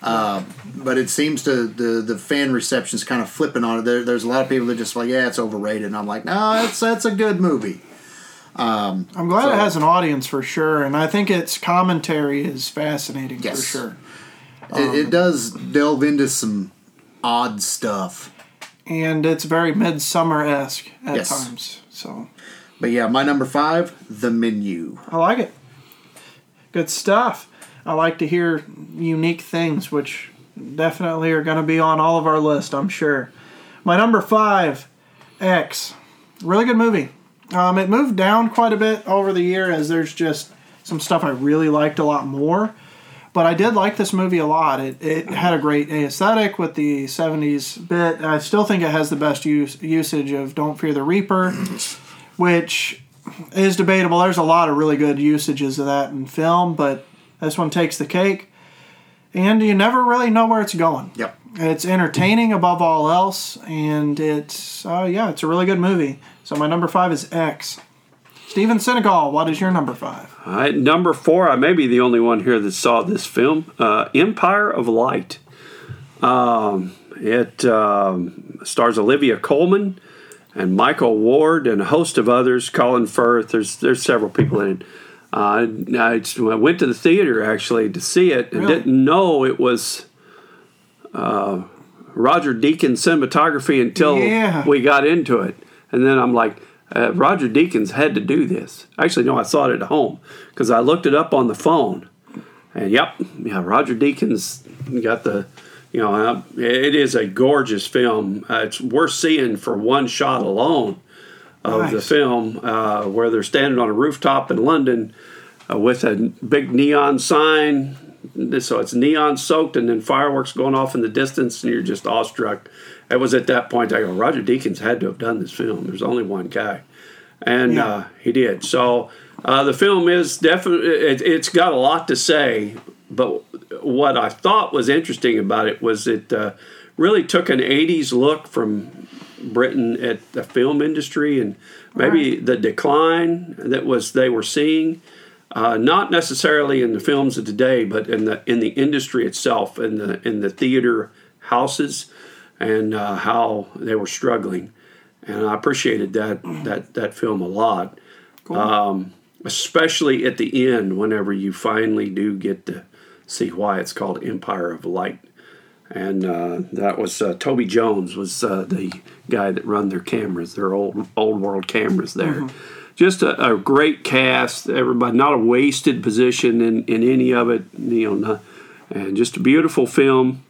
Uh, but it seems to the the fan reception is kind of flipping on it. There, there's a lot of people that just like, yeah, it's overrated, and I'm like, no, that's that's a good movie. Um, I'm glad So- it has an audience for sure, and I think its commentary is fascinating Yes. for sure. It, it um, does delve into some odd stuff. And it's very Midsommar esque at Yes. times. So But yeah, my number five, The Menu. I like it. Good stuff. I like to hear unique things, which definitely are going to be on all of our list, I'm sure. My number five, X. Really good movie. Um, it moved down quite a bit over the year as there's just some stuff I really liked a lot more. But I did like this movie a lot. It, it had a great aesthetic with the 70s bit. I still think it has the best use, usage of Don't Fear the Reaper, which is debatable. There's a lot of really good usages of that in film, but this one takes the cake. And you never really know where it's going. Yep. It's entertaining above all else, and it's uh, yeah, it's a really good movie. So my number five is X. Steven Senegal, what is your number five? All right, number four. I may be the only one here that saw this film, uh, Empire of Light. Um, it um, stars Olivia Colman and Michael Ward and a host of others. Colin Firth. There's there's several people in it. Uh, I, just- I went to the theater actually to see it and Really? didn't know it was uh, Roger Deakins cinematography until Yeah. we got into it, and then I'm like. Uh, Roger Deakins had to do this. Actually, no, I saw it at home because I looked it up on the phone, and yep, yeah, Roger Deakins got the, you know, uh, it is a gorgeous film. Uh, it's worth seeing for one shot alone of the film uh, where they're standing on a rooftop in London uh, with a big neon sign so it's neon soaked, and then fireworks going off in the distance, and you're just awestruck. It was at that point I go, Roger Deakins had to have done this film. There's only one guy, and Yeah. uh, he did. So uh, the film is definitely it, it's got a lot to say. But what I thought was interesting about it was it uh, really took an '80s look from Britain at the film industry and maybe the decline that was they were seeing. Uh, not necessarily in the films of today, but in the in the industry itself, in the in the theater houses, and uh, how they were struggling, and I appreciated that that that film a lot, um, especially at the end whenever you finally do get to see why it's called Empire of Light, and uh, that was uh, Toby Jones was uh, the guy that run their cameras, their old old world cameras there. Just a, a great cast, everybody, not a wasted position in, in any of it, you know, not, and just a beautiful film.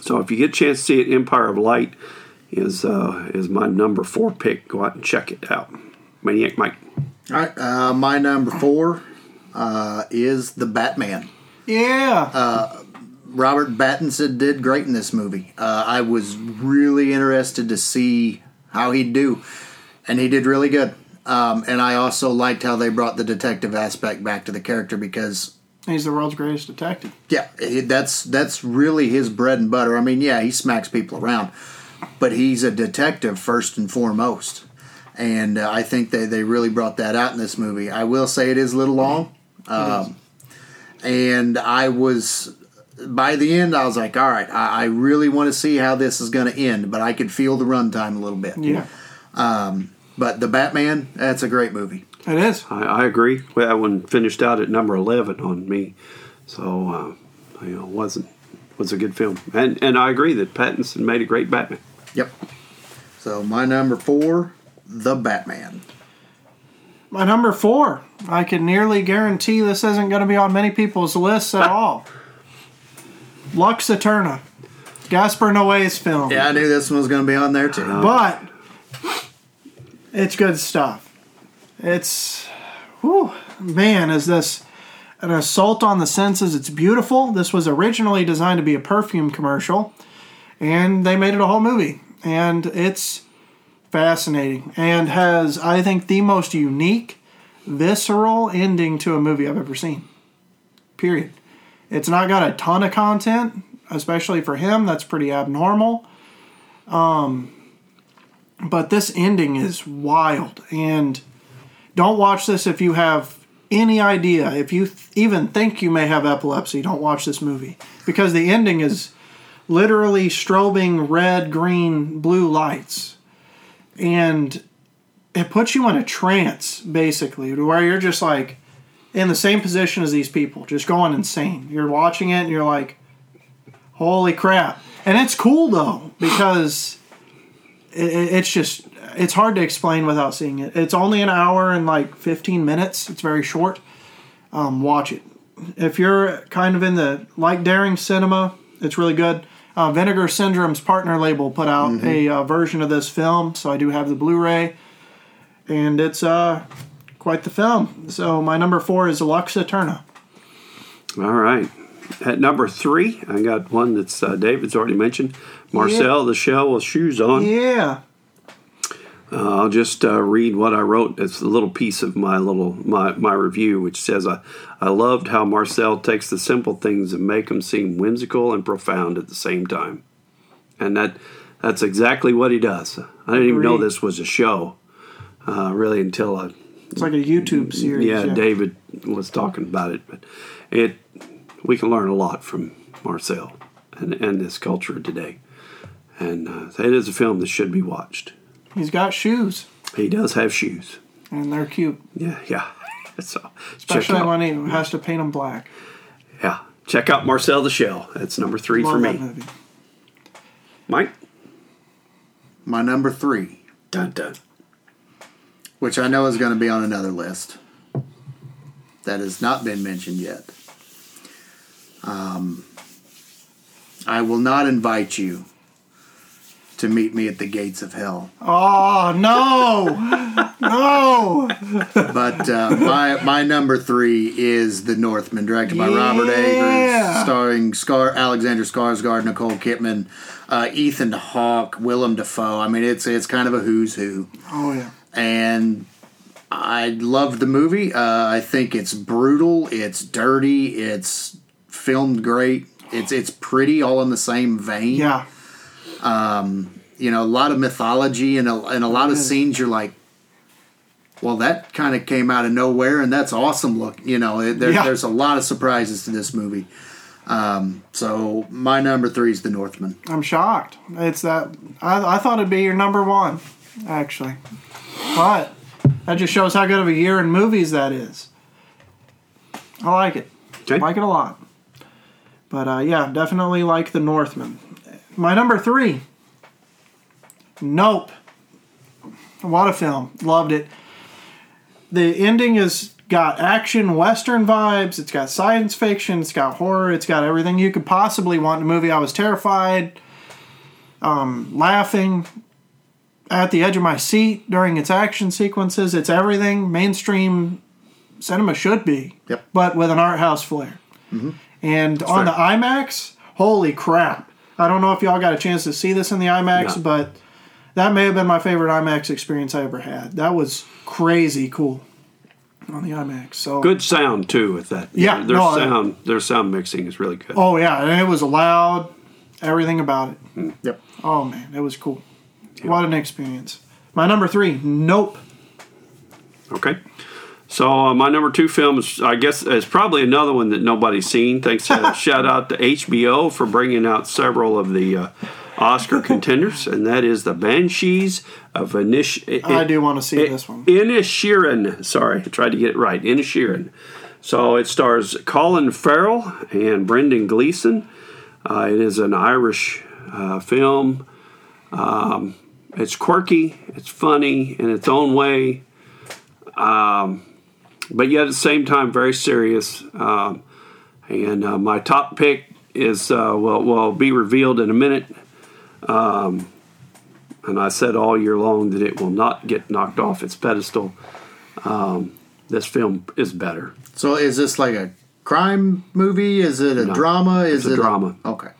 So if you get a chance to see it, Empire of Light is uh, is my number four pick. Go out and check it out. Maniac Mike. All right, uh, my number four uh, is the Batman. Yeah. Robert Pattinson did great in this movie. Uh, I was really interested to see how he'd do, and he did really good. Um, and I also liked how they brought the detective aspect back to the character because, He's the world's greatest detective. yeah, that's that's really his bread and butter. I mean, yeah, he smacks people around, but he's a detective first and foremost. And uh, I think they, they really brought that out in this movie. I will say it is a little long. Um, and I was by the end, I was like, all right, I, I really want to see how this is going to end, but I could feel the runtime a little bit. Yeah. But the Batman, that's a great movie. It is. I, I agree. Well, that one finished out at number eleven on me, so uh, you know wasn't was a good film, and and I agree that Pattinson made a great Batman. Yep. So my number four, the Batman. My number four. I can nearly guarantee this isn't going to be on many people's lists at all. Lux Æterna. Gaspar Noé's film. Yeah, I knew this one was going to be on there too. But it's good stuff. It's, whew, man, is this an assault on the senses? It's beautiful. This was originally designed to be a perfume commercial, and they made it a whole movie. And it's fascinating and has, I think, the most unique, visceral ending to a movie I've ever seen. Period. It's not got a ton of content, especially for him. That's pretty abnormal. Um, but this ending is wild. And don't watch this if you have any idea. If you th- even think you may have epilepsy don't watch this movie. Because the ending is literally strobing red green blue lights. And it puts you in a trance basically to where you're just like in the same position as these people just going insane you're watching it and you're like holy crap and it's cool though because it, it- it's just it's hard to explain without seeing it. It's only an hour and like 15 minutes. It's very short. Um, watch it. If you're kind of in the like daring cinema, it's really good. Uh, Vinegar Syndrome's partner label put out a uh, version of this film, so I do have the Blu-ray, and it's uh, quite the film. So my number four is Lux Æterna. All right. At number three, I got one that's uh, David's already mentioned. Marcel the Shell with Shoes On. Yeah, Uh, I'll just uh, read what I wrote. It's a little piece of my little my, my review, which says, I, "I loved how Marcel takes the simple things and make them seem whimsical and profound at the same time." And that that's exactly what he does. I didn't even know this was a show, uh, really, until I it's like a YouTube series. yeah, David was talking about it, but it we can learn a lot from Marcel and, and this culture today, and uh, it is a film that should be watched. He's got shoes, He does have shoes. and they're cute, Yeah, yeah. So check especially out, when he has to paint them black. yeah, check out Marcel the Shell. That's number three Love for me. movie. Mike. My number three, Dun dun. Which I know is going to be on another list that has not been mentioned yet. Um, I will not invite you to meet me at the gates of hell. Oh no, no! But uh, my my number three is The Northman, directed by Robert Yeah. Eggers, starring Scar Alexander Skarsgård, Nicole Kidman, uh, Ethan Hawke, Willem Dafoe. I mean, it's it's kind of a who's who, Oh yeah. And I love the movie. Uh, I think it's brutal, it's dirty, it's filmed great. It's it's pretty, all in the same vein Yeah. Um, you know, a lot of mythology and a, and a lot of scenes you're like, well, that kind of came out of nowhere, and that's awesome. Look, you know, it, there, Yeah. there's a lot of surprises to this movie. Um, so my number three is The Northman. I'm shocked. It's that I, I thought it'd be your number one, actually, but that just shows how good of a year in movies that is. I like it. Okay. Like it a lot. But uh, yeah, definitely like the Northman. My number three. Nope. What a film. Loved it. The ending has got action western vibes. It's got science fiction. It's got horror. It's got everything you could possibly want in a movie. I was terrified, um, laughing at the edge of my seat during its action sequences. It's everything mainstream cinema should be, Yep. but with an art house flair. Mm-hmm. And on the. IMAX, holy crap! I don't know if y'all got a chance to see this in the IMAX, No. but that may have been my favorite IMAX experience I ever had. That was crazy cool on the IMAX. So Good sound too with that. Yeah, their no, sound, their sound mixing is really good. Oh yeah, and it was loud, everything about it. Mm. Yep. Oh man, it was cool. What an experience. My number three, Nope. Okay. So uh, my number two film is, I guess, is probably another one that nobody's seen. Thanks, uh, shout out to HBO for bringing out several of the uh, Oscar contenders, and that is the Banshees of Inish. I do want to see this one. Inisherin. Sorry, I tried to get it right. Inisherin. So it stars Colin Farrell and Brendan Gleeson. Uh, it is an Irish uh, film. Um, it's quirky, it's funny in its own way, um, but yet at the same time very serious. Um, and uh, my top pick is uh, will will be revealed in a minute. Um, and I said all year long that it will not get knocked off its pedestal. Um, this film is better. So is this like a crime movie? Is it a drama? Is a it drama. okay.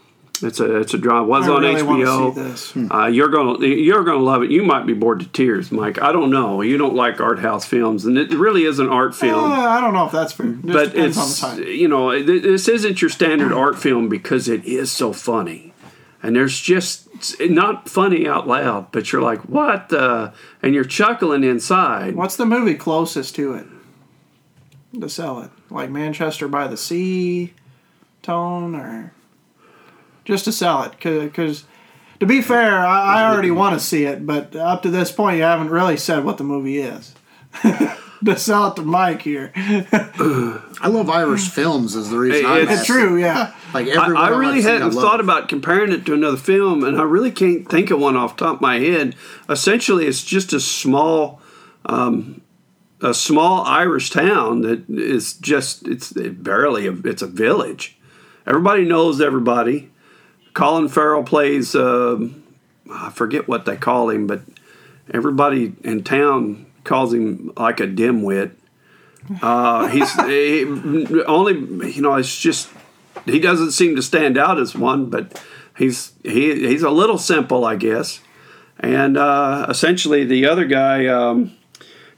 It's a it's a drama. Was I on really HBO. Hmm. Uh, you're gonna you're gonna love it. You might be bored to tears, Mike. I don't know. You don't like art house films, and it really is an art Uh, film. I don't know if that's fair. It but it's on the type. you know this isn't your standard art film because it is so funny, and there's just not funny out loud, but you're like what the, and you're chuckling inside. What's the movie closest to it to sell it? Like Manchester by the Sea tone, or just to sell it? Because to be fair, I, I already want to see it, but up to this point, you haven't really said what the movie is. to sell it to Mike here, I love Irish films. Is the reason I'm It's it's asking. true, yeah. Like I, everyone I I've really seen, I hadn't thought about comparing it to another film, and I really can't think of one off the top of my head. Essentially, it's just a small, um, a small Irish town that is just it's barely a, it's a village. Everybody knows everybody. Colin Farrell plays um I forget what they call him, but everybody in town calls him like a dimwit. Uh, he's he, only you know it's just he doesn't seem to stand out as one, but he's he he's a little simple, I guess. And uh, essentially, the other guy, um,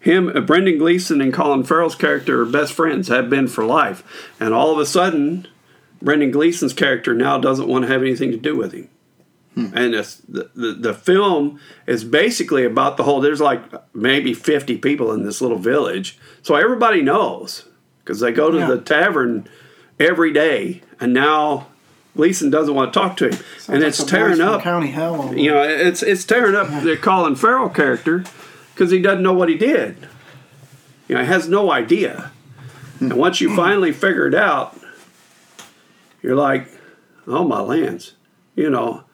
him, uh, Brendan Gleeson and Colin Farrell's character are best friends, have been for life. And all of a sudden, Brendan Gleeson's character now doesn't want to have anything to do with him. Hmm. And it's, the, the the film is basically about the whole. There's like maybe 50 people in this little village, so everybody knows because they go to Yeah. the tavern every day. And now Gleeson doesn't want to talk to him, Sounds and it's tearing up. County Hell. You know, it's it's tearing up the Colin Farrell character because he doesn't know what he did. You know, he has no idea. Hmm. And once you hmm. finally figure it out, you're like, "Oh my lands," you know,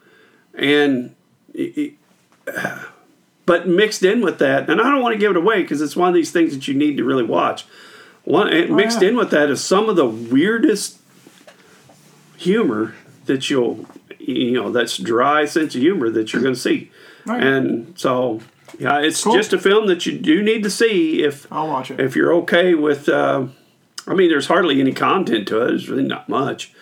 and. it- it- But mixed in with that, and I don't want to give it away because it's one of these things that you need to really watch. One and mixed yeah. in with that is some of the weirdest humor that you'll you know that's dry sense of humor that you're going to see, Right. and so yeah, it's Cool. just a film that you do need to see if I'll watch it. if you're okay with. Uh, I mean, there's hardly any content to it. There's really not much.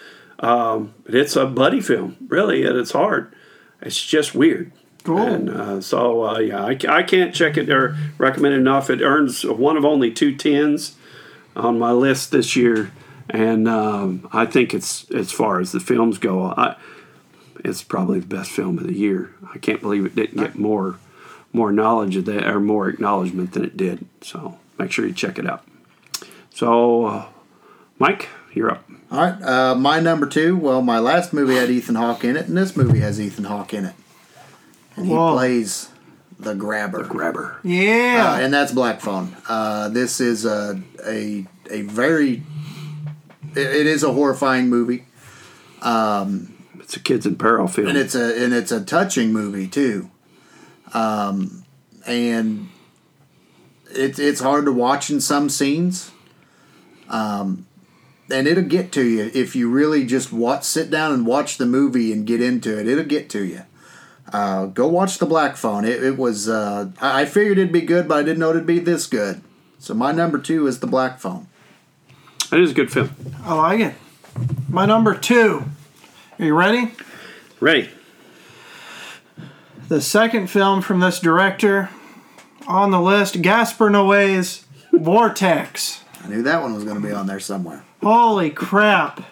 Um, but it's a buddy film, really, at its heart. It's just weird. Cool. And uh, so, uh, yeah, I, I can't check it or recommend it enough. It earns one of only two tens on my list this year, and um, I think it's as far as the films go, I, it's probably the best film of the year. I can't believe it didn't get more more knowledge of that or more acknowledgement than it did. So make sure you check it out. So, uh, Mike, you're up. All right, uh, my number two. Well, my last movie had Ethan Hawke in it, and this movie has Ethan Hawke in it, and he Whoa. plays the grabber. Grabber. yeah. Uh, and that's Black Phone. Uh, this is a a a very it, it is a horrifying movie, It's a kids in peril film. and it's a and it's a touching movie too. Um, and it's it's hard to watch in some scenes. Um, and it'll get to you if you really just watch, sit down and watch the movie and get into it. It'll get to you. Uh, go watch the Black Phone. It, it was. Uh, I I figured it'd be good, but I didn't know it'd be this good. So my number two is the Black Phone. it is a good film. I like it. My number two. Are you ready? Ready? The second film from this director on the list, Gaspar Noé's Vortex. I knew that one was going to be on there somewhere. Holy crap.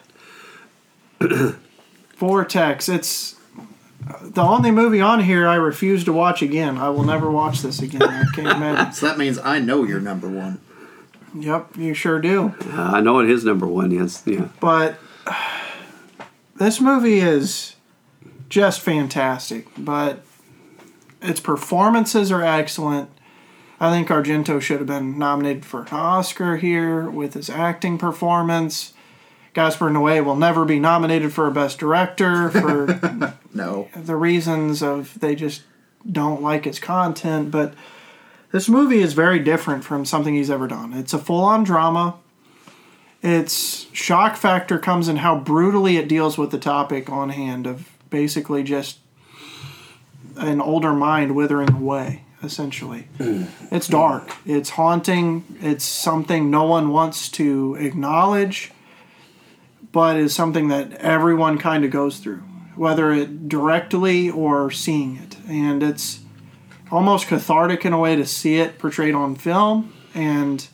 Vortex. It's the only movie on here I refuse to watch again. I will never watch this again. I can't imagine. So that means I know you're number one. Yep, you sure do. Uh, I know what his number one is. Yeah. But this movie is just fantastic. But its performances are excellent. I think Argento should have been nominated for an Oscar here with his acting performance. Gaspar Noé will never be nominated for a Best Director for No. the reasons of they just don't like his content. But this movie is very different from something he's ever done. It's a full on drama. Its shock factor comes in how brutally it deals with the topic on hand of basically just an older mind withering away, essentially. it's dark, it's haunting, it's something no one wants to acknowledge, but is something that everyone kind of goes through, whether it directly or seeing it. And it's almost cathartic in a way to see it portrayed on film and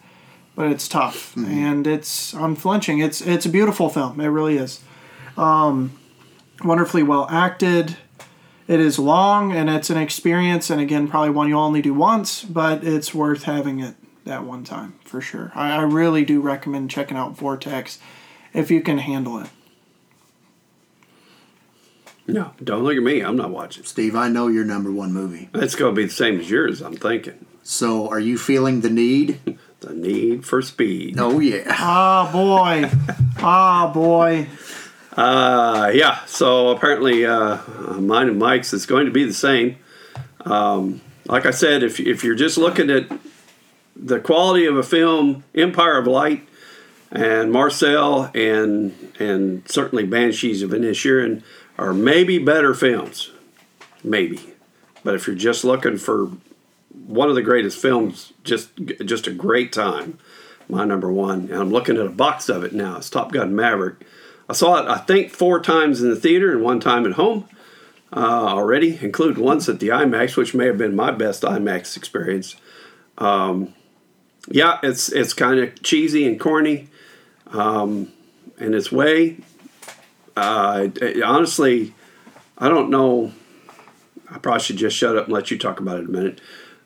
but it's tough. And it's unflinching. It's it's a beautiful film. It really is. Um, wonderfully well acted it is long and it's an experience and again probably one you'll only do once but it's worth having it that one time for sure i, I really do recommend checking out vortex if you can handle it No, don't look at me. I'm not watching. Steve, I know your number one movie. It's going to be the same as yours. I'm thinking. So are you feeling the need? The need for speed. Oh, yeah. ah boy ah boy Uh, yeah. So apparently, uh, mine and Mike's is going to be the same. Um, like I said, if if you're just looking at the quality of a film, Empire of Light, and Marcel, and and certainly Banshees of Inisherin are maybe better films, maybe. But if you're just looking for one of the greatest films, just just a great time, my number one. And I'm looking at a box of it now. It's Top Gun Maverick. I saw it, I think, four times in the theater and one time at home uh, already, including once at the IMAX, which may have been my best IMAX experience. Um, yeah, it's it's kind of cheesy and corny um, in its way. Uh, it- honestly, I don't know. I probably should just shut up and let you talk about it a minute.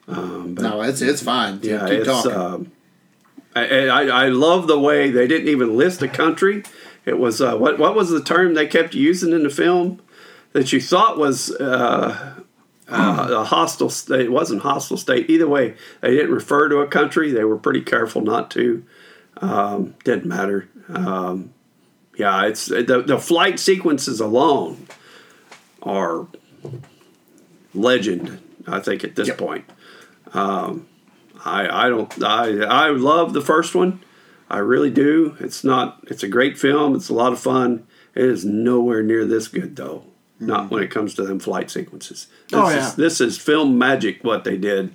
Um, but No, it's it's fine. Keep, yeah, keep it's. talking. Um, I, I I love the way they didn't even list a country. It was uh, what what was the term they kept using in the film that you thought was uh, uh, a hostile state? It wasn't hostile state. Either way, they didn't refer to a country. They were pretty careful not to. Um, didn't matter. Um, yeah, it's the the flight sequences alone are legend. I think at this Yep. point. Um, I I don't I I love the first one. I really do. It's not. It's a great film. It's a lot of fun. It is nowhere near this good though. not when it comes to them flight sequences. This Oh, is, yeah. this is film magic. What they did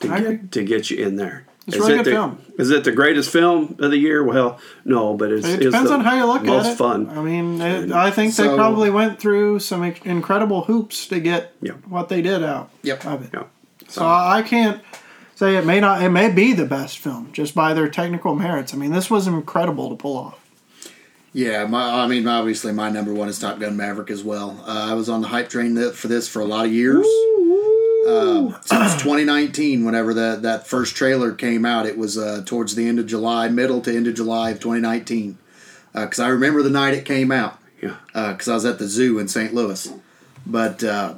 to I agree. get to get you in there. It's is really it good the, film. Is it the greatest film of the year? Well, no, but it's, It it's depends the on how you look most at it. It's fun. I mean, it, I think they probably went through some incredible hoops to get Yeah. what they did out Yep. of it. Yeah. So I I can't say it may not. It may be the best film just by their technical merits. I mean, this was incredible to pull off. Yeah, my, I mean, obviously, my number one is Top Gun Maverick as well. Uh, I was on the hype train for this for a lot of years. Um, since 2019, whenever that, that first trailer came out, it was uh, towards the end of July, middle to end of July of 2019. Because I remember the night it came out, Yeah. because I was at the zoo in St. Louis. But uh,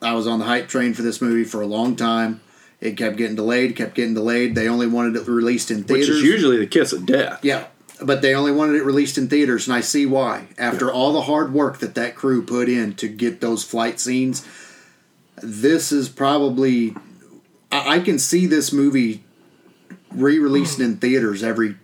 I was on the hype train for this movie for a long time. It kept getting delayed, kept getting delayed. They only wanted it released in Which theaters. is usually the kiss of death. Yeah, but they only wanted it released in theaters, and I see why. After all the hard work that that crew put in to get those flight scenes, this is probably. I, I can see this movie re released in theaters every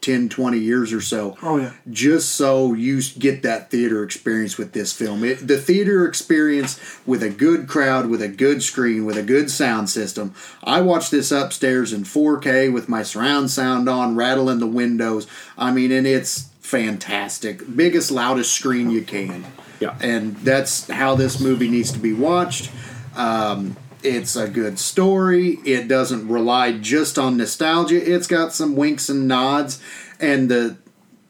10, 20 years or so. Oh yeah. Just so you get that theater experience with this film. It, the theater experience with a good crowd, with a good screen, with a good sound system. I watched this upstairs in 4K with my surround sound on, rattling the windows. I mean, and it's fantastic. Biggest, loudest screen you can. Yeah. And that's how this movie needs to be watched. Um, it's a good story. It doesn't rely just on nostalgia. It's got some winks and nods, and the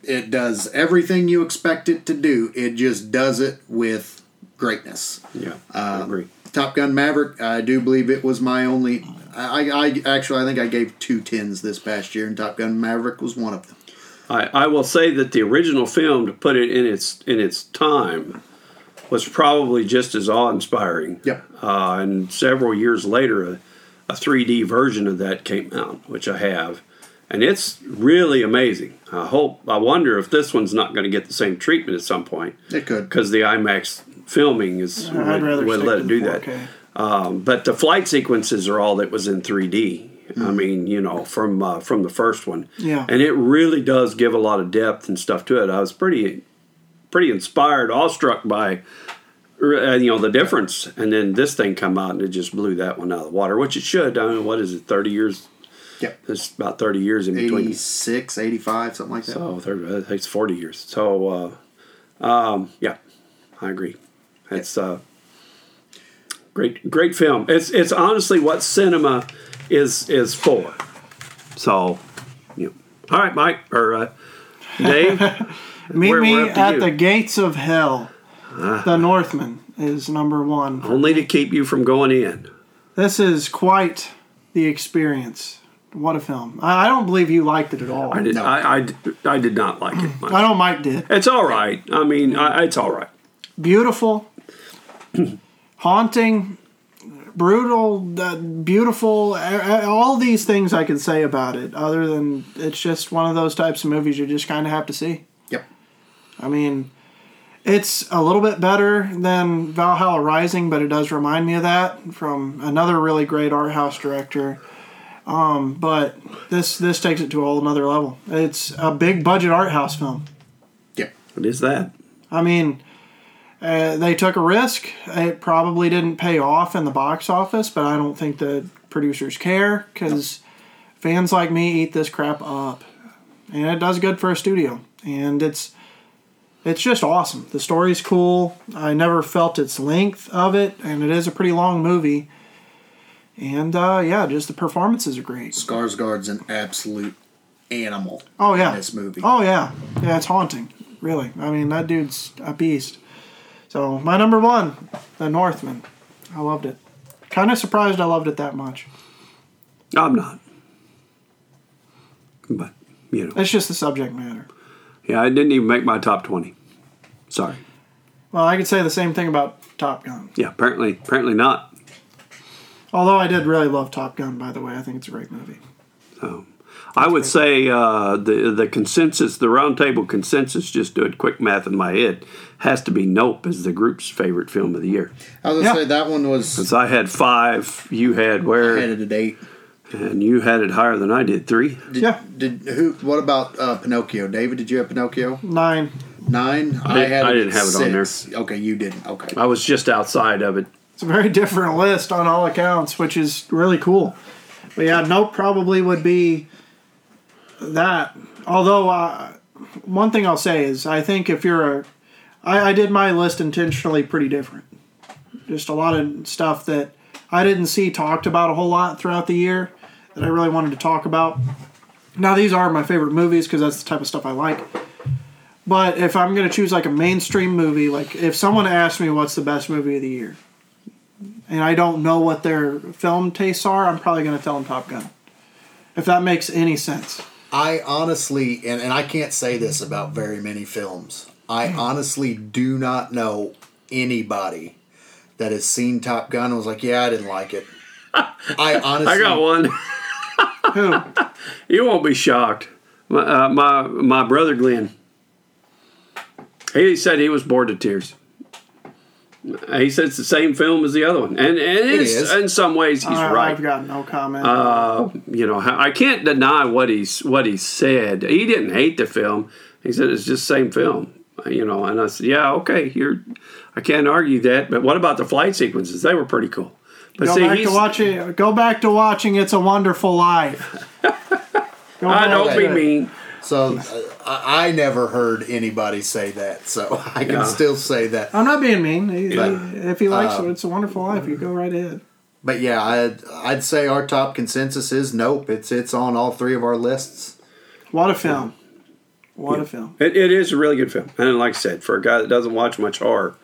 it does everything you expect it to do. It just does it with greatness. Yeah. Uh, I agree. Top Gun Maverick. I do believe it was my only. I, I actually I think I gave two tens this past year, and Top Gun Maverick was one of them. I, I will say that the original film, to put it in its in its time, was probably just as awe inspiring. Yep. Uh, and several years later, a, a 3D version of that came out, which I have, and it's really amazing. I hope, I wonder if this one's not going to get the same treatment at some point It could. because the IMAX filming is I'd rather would let it do that. 4K. Um, but the flight sequences are all that was in 3D. Hmm. I mean, you know, from uh, from the first one. Yeah. And it really does give a lot of depth and stuff to it. I was pretty pretty inspired, awestruck by you know the difference. And then this thing come out and it just blew that one out of the water, which it should. I mean, what is it? 30 years. Yep. It's about 30 years in between. 86, 85, something like that. So 30, I think it's 40 years. So uh, um, yeah, I agree. It's uh, great, great film. It's it's honestly what cinema is is for. So, you know. all right, Mike or uh, Dave. Meet me we're up to at you. the gates of hell. The Northman is number one. only to keep you from going in. This is quite the experience. What a film! I, I don't believe you liked it at all. I did. No. I, I, I did not like it. Much. I know Mike did. It's all right. I mean, I, it's all right. Beautiful, haunting, brutal, uh, beautiful. uh, All these things I can say about it. Other than it's just one of those types of movies you just kind of have to see. Yep. I mean, it's a little bit better than Valhalla Rising, but it does remind me of that from another really great art house director. Um, but this this takes it to a whole another level. It's a big budget art house film. Yeah, What is that? I mean, uh, they took a risk. It probably didn't pay off in the box office, but I don't think the producers care because fans like me eat this crap up, and it does good for a studio. And it's it's just awesome. The story's cool. I never felt its length of it, and it is a pretty long movie. And uh, yeah, just the performances are great. Skarsgård's an absolute animal Oh yeah, in this movie. Oh yeah, yeah, it's haunting. Really, I mean that dude's a beast. So my number one, The Northman. I loved it. Kind of surprised I loved it that much. I'm not. But you know, It's just the subject matter. Yeah, I didn't even make my top twenty. Sorry. Well, I could say the same thing about Top Gun. Yeah, apparently, apparently not. Although I did really love Top Gun, by the way. I think it's a great movie. So, I would say uh, the the consensus, the roundtable consensus, just doing quick math in my head, has to be Nope as the group's favorite film of the year. I was gonna Yeah. say that one was Because I had five, you had where, headed at eight. And you had it higher than I did, three. Did, Yeah. Did who? What about uh, Pinocchio? David, did you have Pinocchio? Nine. nine. I, had I didn't have it on there. Okay, you didn't. Okay. I was just outside of it. It's a very different list on all accounts, which is really cool. But yeah, Nope probably would be that. Although, uh, one thing I'll say is I think if you're a. I, I did my list intentionally pretty different. Just a lot of stuff that I didn't see talked about a whole lot throughout the year that I really wanted to talk about. Now, these are my favorite movies because that's the type of stuff I like. But if I'm going to choose like a mainstream movie, like if someone asked me what's the best movie of the year, and I don't know what their film tastes are, I'm probably going to tell them Top Gun. If that makes any sense. I honestly, and, and I can't say this about very many films. I Hmm. honestly do not know anybody that has seen Top Gun and was like, "Yeah, I didn't like it." I honestly, I got one. Who? You won't be shocked. My uh, my, my brother Glenn. He said he was bored to tears. He said it's the same film as the other one, and and it is, in some ways he's I- right. I've got no comment. Uh, you know, I can't deny what he's what he said. He didn't hate the film. He said it's just the same film. You know, and I said, yeah, okay, you're. I can't argue that. But what about the flight sequences? They were pretty cool. But go see, back to he's, watching. Go back to watching "It's a Wonderful Life." Go I back don't be mean. So uh, I, I never heard anybody say that. So I can Yeah. still say that. I'm not being mean. He- But, he- if he likes uh, it, "It's a Wonderful Life." You go right ahead. But yeah, I'd, I'd say our top consensus is nope. It's it's on all three of our lists. What a film! What a film! It, it is a really good film, and like I said, for a guy that doesn't watch much horror,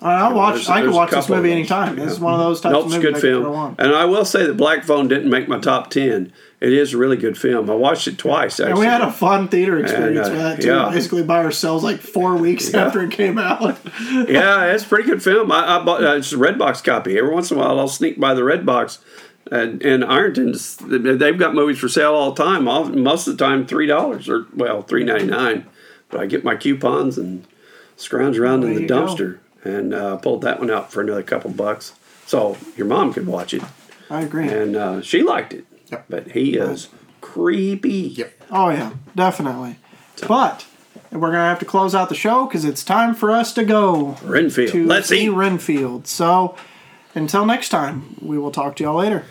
I'll watch. I can watch this movie anytime. This is one of those types Nope's of movies good I film. And I will say that Black Phone didn't make my top ten. It is a really good film. I watched it twice. Actually. And we had a fun theater experience uh, with that too. yeah. Basically by ourselves, like four weeks Yeah. after it came out. yeah, it's a pretty good film. I, I bought uh, it's a Redbox copy. Every once in a while, I'll sneak by the Redbox. And, and Ironton's, they've got movies for sale all the time. All, most of the time, three dollars or well, three ninety nine. But I get my coupons and scrounge around There in the dumpster. go. And uh, pulled that one out for another couple bucks. So your mom could watch it, I agree. and uh, she liked it. Yep. But he is creepy. Yep. Oh yeah, definitely. But we're gonna have to close out the show because it's time for us to go Renfield. to Let's see eat. Renfield. So until next time, we will talk to y'all later.